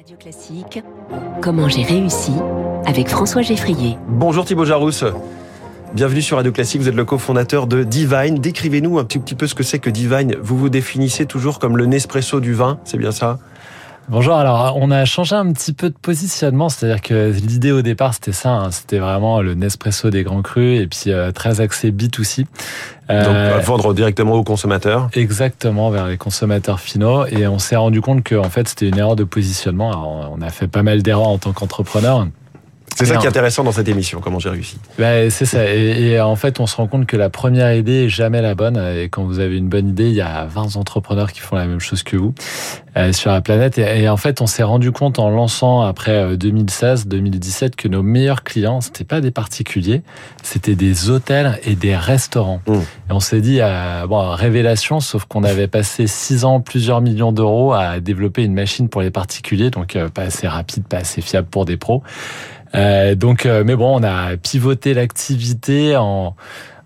Radio Classique, comment j'ai réussi avec François Geffrier. Bonjour Thibaut Jarousse. Bienvenue sur Radio Classique, vous êtes le cofondateur de Divine. Décrivez-nous un petit, petit peu ce que c'est que Divine. Vous vous définissez toujours comme le Nespresso du vin, c'est bien ça? Bonjour, alors on a changé un petit peu de positionnement, c'est-à-dire que l'idée au départ c'était ça, hein. c'était vraiment le Nespresso des grands crus et puis euh, très axé B2C. Euh, Donc vendre directement aux consommateurs Exactement, vers les consommateurs finaux et on s'est rendu compte que en fait c'était une erreur de positionnement. Alors, on a fait pas mal d'erreurs en tant qu'entrepreneur. C'est ça qui est intéressant dans cette émission, comment j'ai réussi. Bah, c'est ça. Et, et, en fait, on se rend compte que la première idée est jamais la bonne. Et quand vous avez une bonne idée, il y a 20 entrepreneurs qui font la même chose que vous euh, sur la planète. Et, et en fait, on s'est rendu compte en lançant après 2016, euh, 2017 que nos meilleurs clients, c'était pas des particuliers, c'était des hôtels et des restaurants. Mmh. Et on s'est dit, euh, bon, révélation, sauf qu'on avait passé 6 ans, plusieurs millions d'euros à développer une machine pour les particuliers, donc euh, pas assez rapide, pas assez fiable pour des pros. Euh, donc, euh, mais bon, on a pivoté l'activité en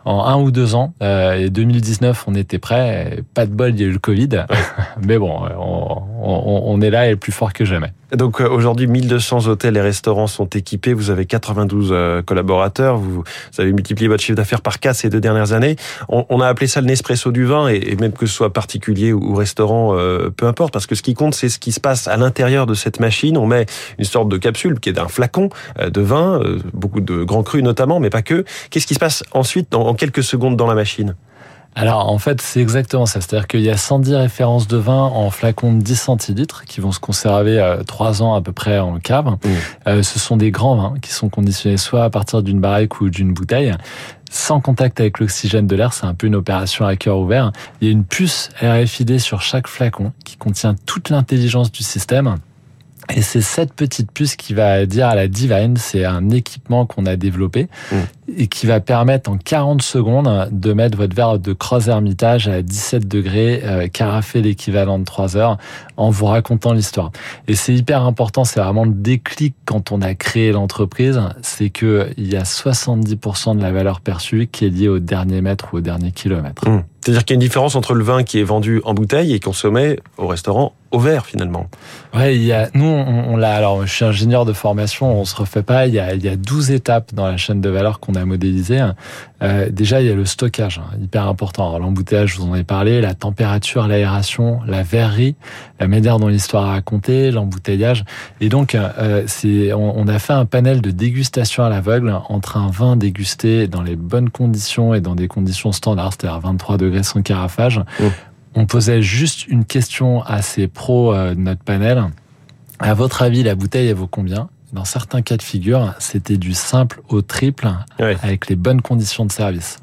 en un ou deux ans. Euh, et 2019, on était prêt. Pas de bol, il y a eu le Covid. Mais bon, on, on, est là et plus fort que jamais. Donc aujourd'hui, 1200 hôtels et restaurants sont équipés. Vous avez 92 euh, collaborateurs. Vous, avez multiplié votre chiffre d'affaires par 4 ces deux dernières années. On, a appelé ça le Nespresso du vin. Et, même que ce soit particulier ou, restaurant, euh, peu importe. Parce que ce qui compte, c'est ce qui se passe à l'intérieur de cette machine. On met une sorte de capsule qui est d'un flacon euh, de vin, euh, beaucoup de grands crus notamment, mais pas que. Qu'est-ce qui se passe ensuite en quelques secondes dans la machine? Alors en fait c'est exactement ça, c'est-à-dire qu'il y a 110 références de vin en flacons de 10 centilitres qui vont se conserver euh, 3 ans à peu près en cave. Mmh. Euh, ce sont des grands vins qui sont conditionnés soit à partir d'une barrique ou d'une bouteille sans contact avec l'oxygène de l'air, c'est un peu une opération à cœur ouvert. Il y a une puce RFID sur chaque flacon qui contient toute l'intelligence du système et c'est cette petite puce qui va dire à la Divine, c'est un équipement qu'on a développé mmh. et qui va permettre en 40 secondes de mettre votre verre de Cross Hermitage à 17 degrés, euh, carafer l'équivalent de 3 heures en vous racontant l'histoire. Et c'est hyper important, c'est vraiment le déclic quand on a créé l'entreprise, c'est que il y a 70% de la valeur perçue qui est liée au dernier mètre ou au dernier kilomètre. Mmh. C'est-à-dire qu'il y a une différence entre le vin qui est vendu en bouteille et consommé au restaurant au verre finalement. Ouais, il y a, nous on, on l'a. Alors, je suis ingénieur de formation, on se refait pas. Il y a, il y a 12 étapes dans la chaîne de valeur qu'on a modélisées. Euh, déjà, il y a le stockage, hein, hyper important. Alors, l'embouteillage, je vous en ai parlé, la température, l'aération, la verrerie, la manière dont l'histoire a raconté, l'embouteillage. Et donc, euh, c'est, on, on, a fait un panel de dégustation à l'aveugle entre un vin dégusté dans les bonnes conditions et dans des conditions standards, c'est-à-dire 23 degrés sans carafage. Mmh on posait juste une question à ces pros de notre panel. À votre avis, la bouteille, elle vaut combien? Dans certains cas de figure, c'était du simple au triple avec les bonnes conditions de service.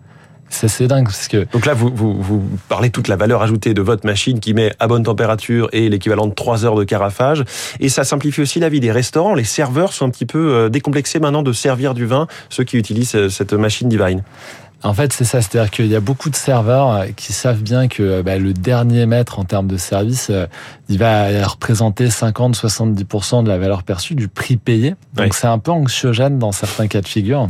C'est assez dingue parce que. Donc là, vous, vous, vous parlez toute la valeur ajoutée de votre machine qui met à bonne température et l'équivalent de 3 heures de carafage. Et ça simplifie aussi la vie des restaurants. Les serveurs sont un petit peu décomplexés maintenant de servir du vin, ceux qui utilisent cette machine Divine. En fait, c'est ça. C'est-à-dire qu'il y a beaucoup de serveurs qui savent bien que bah, le dernier mètre en termes de service, il va représenter 50-70% de la valeur perçue du prix payé. Donc, oui. c'est un peu anxiogène dans certains cas de figure.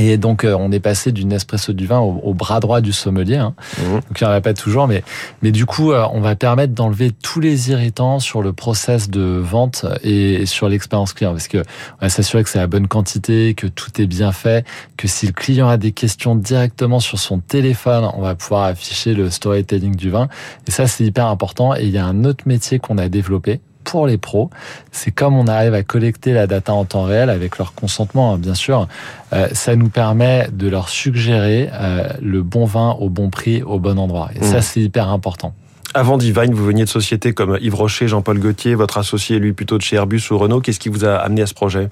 Et donc, euh, on est passé du Nespresso du vin au, au bras droit du sommelier. Hein. Mmh. Donc, il n'y en a pas toujours, mais, mais du coup, euh, on va permettre d'enlever tous les irritants sur le process de vente et, et sur l'expérience client. Parce que on va s'assurer que c'est la bonne quantité, que tout est bien fait, que si le client a des questions directement sur son téléphone, on va pouvoir afficher le storytelling du vin. Et ça, c'est hyper important. Et il y a un autre métier qu'on a développé pour les pros, c'est comme on arrive à collecter la data en temps réel avec leur consentement, hein, bien sûr, euh, ça nous permet de leur suggérer euh, le bon vin au bon prix, au bon endroit. Et mmh. ça, c'est hyper important. Avant Divine, vous veniez de sociétés comme Yves Rocher, Jean-Paul Gaultier, votre associé, lui, plutôt de chez Airbus ou Renault. Qu'est-ce qui vous a amené à ce projet?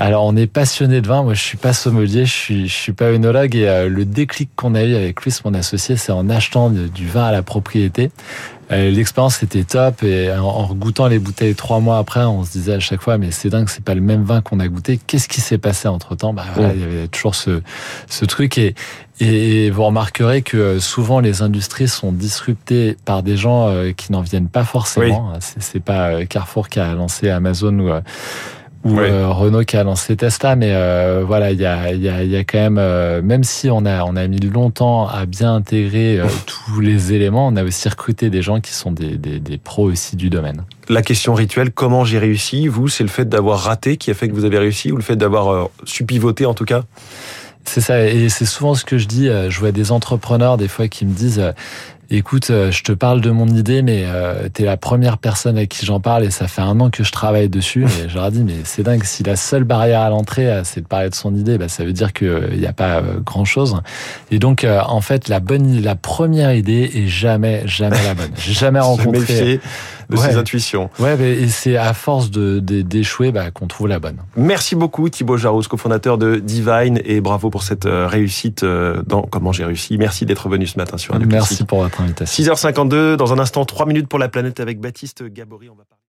Alors on est passionné de vin, moi je suis pas sommelier, je suis je suis pas œnologue et euh, le déclic qu'on a eu avec Chris mon associé, c'est en achetant de, du vin à la propriété. Euh, L'expérience était top et en, en goûtant les bouteilles trois mois après, on se disait à chaque fois mais c'est dingue, c'est pas le même vin qu'on a goûté. Qu'est-ce qui s'est passé entre temps Bah voilà, il y avait toujours ce ce truc et et vous remarquerez que souvent les industries sont disruptées par des gens euh, qui n'en viennent pas forcément. Oui. C'est pas euh, Carrefour qui a lancé Amazon ou euh, Renault qui a lancé Tesla, mais euh, voilà, il y a, il y, a, il y a quand même, euh, même si on a, on a mis longtemps à bien intégrer tous les éléments, on a aussi recruté des gens qui sont des, des, des pros aussi du domaine. La question rituelle, comment j'ai réussi Vous, c'est le fait d'avoir raté qui a fait que vous avez réussi ou le fait d'avoir su pivoter en tout cas? C'est ça, et c'est souvent ce que je dis. Je vois des entrepreneurs des fois qui me disent Écoute, euh, je te parle de mon idée, mais euh, t'es la première personne à qui j'en parle et ça fait un an que je travaille dessus. Et je leur dis, mais c'est dingue, si la seule barrière à l'entrée, euh, c'est de parler de son idée, bah, ça veut dire qu'il n'y a pas euh, grand-chose. Et donc, euh, en fait, la bonne, la première idée est jamais, jamais la bonne. J'ai jamais rencontré. De Ouais. ses intuitions. Ouais, mais et c'est à force de de- d'échouer bah, qu'on trouve la bonne. Merci beaucoup Thibaut Jarousse, cofondateur de Divine, et bravo pour cette euh, réussite euh, dans Comment j'ai réussi. Merci d'être venu ce matin sur Radio Merci Classique. pour votre invitation. 6h52, dans un instant, 3 minutes pour la planète avec Baptiste Gabory. On va parler-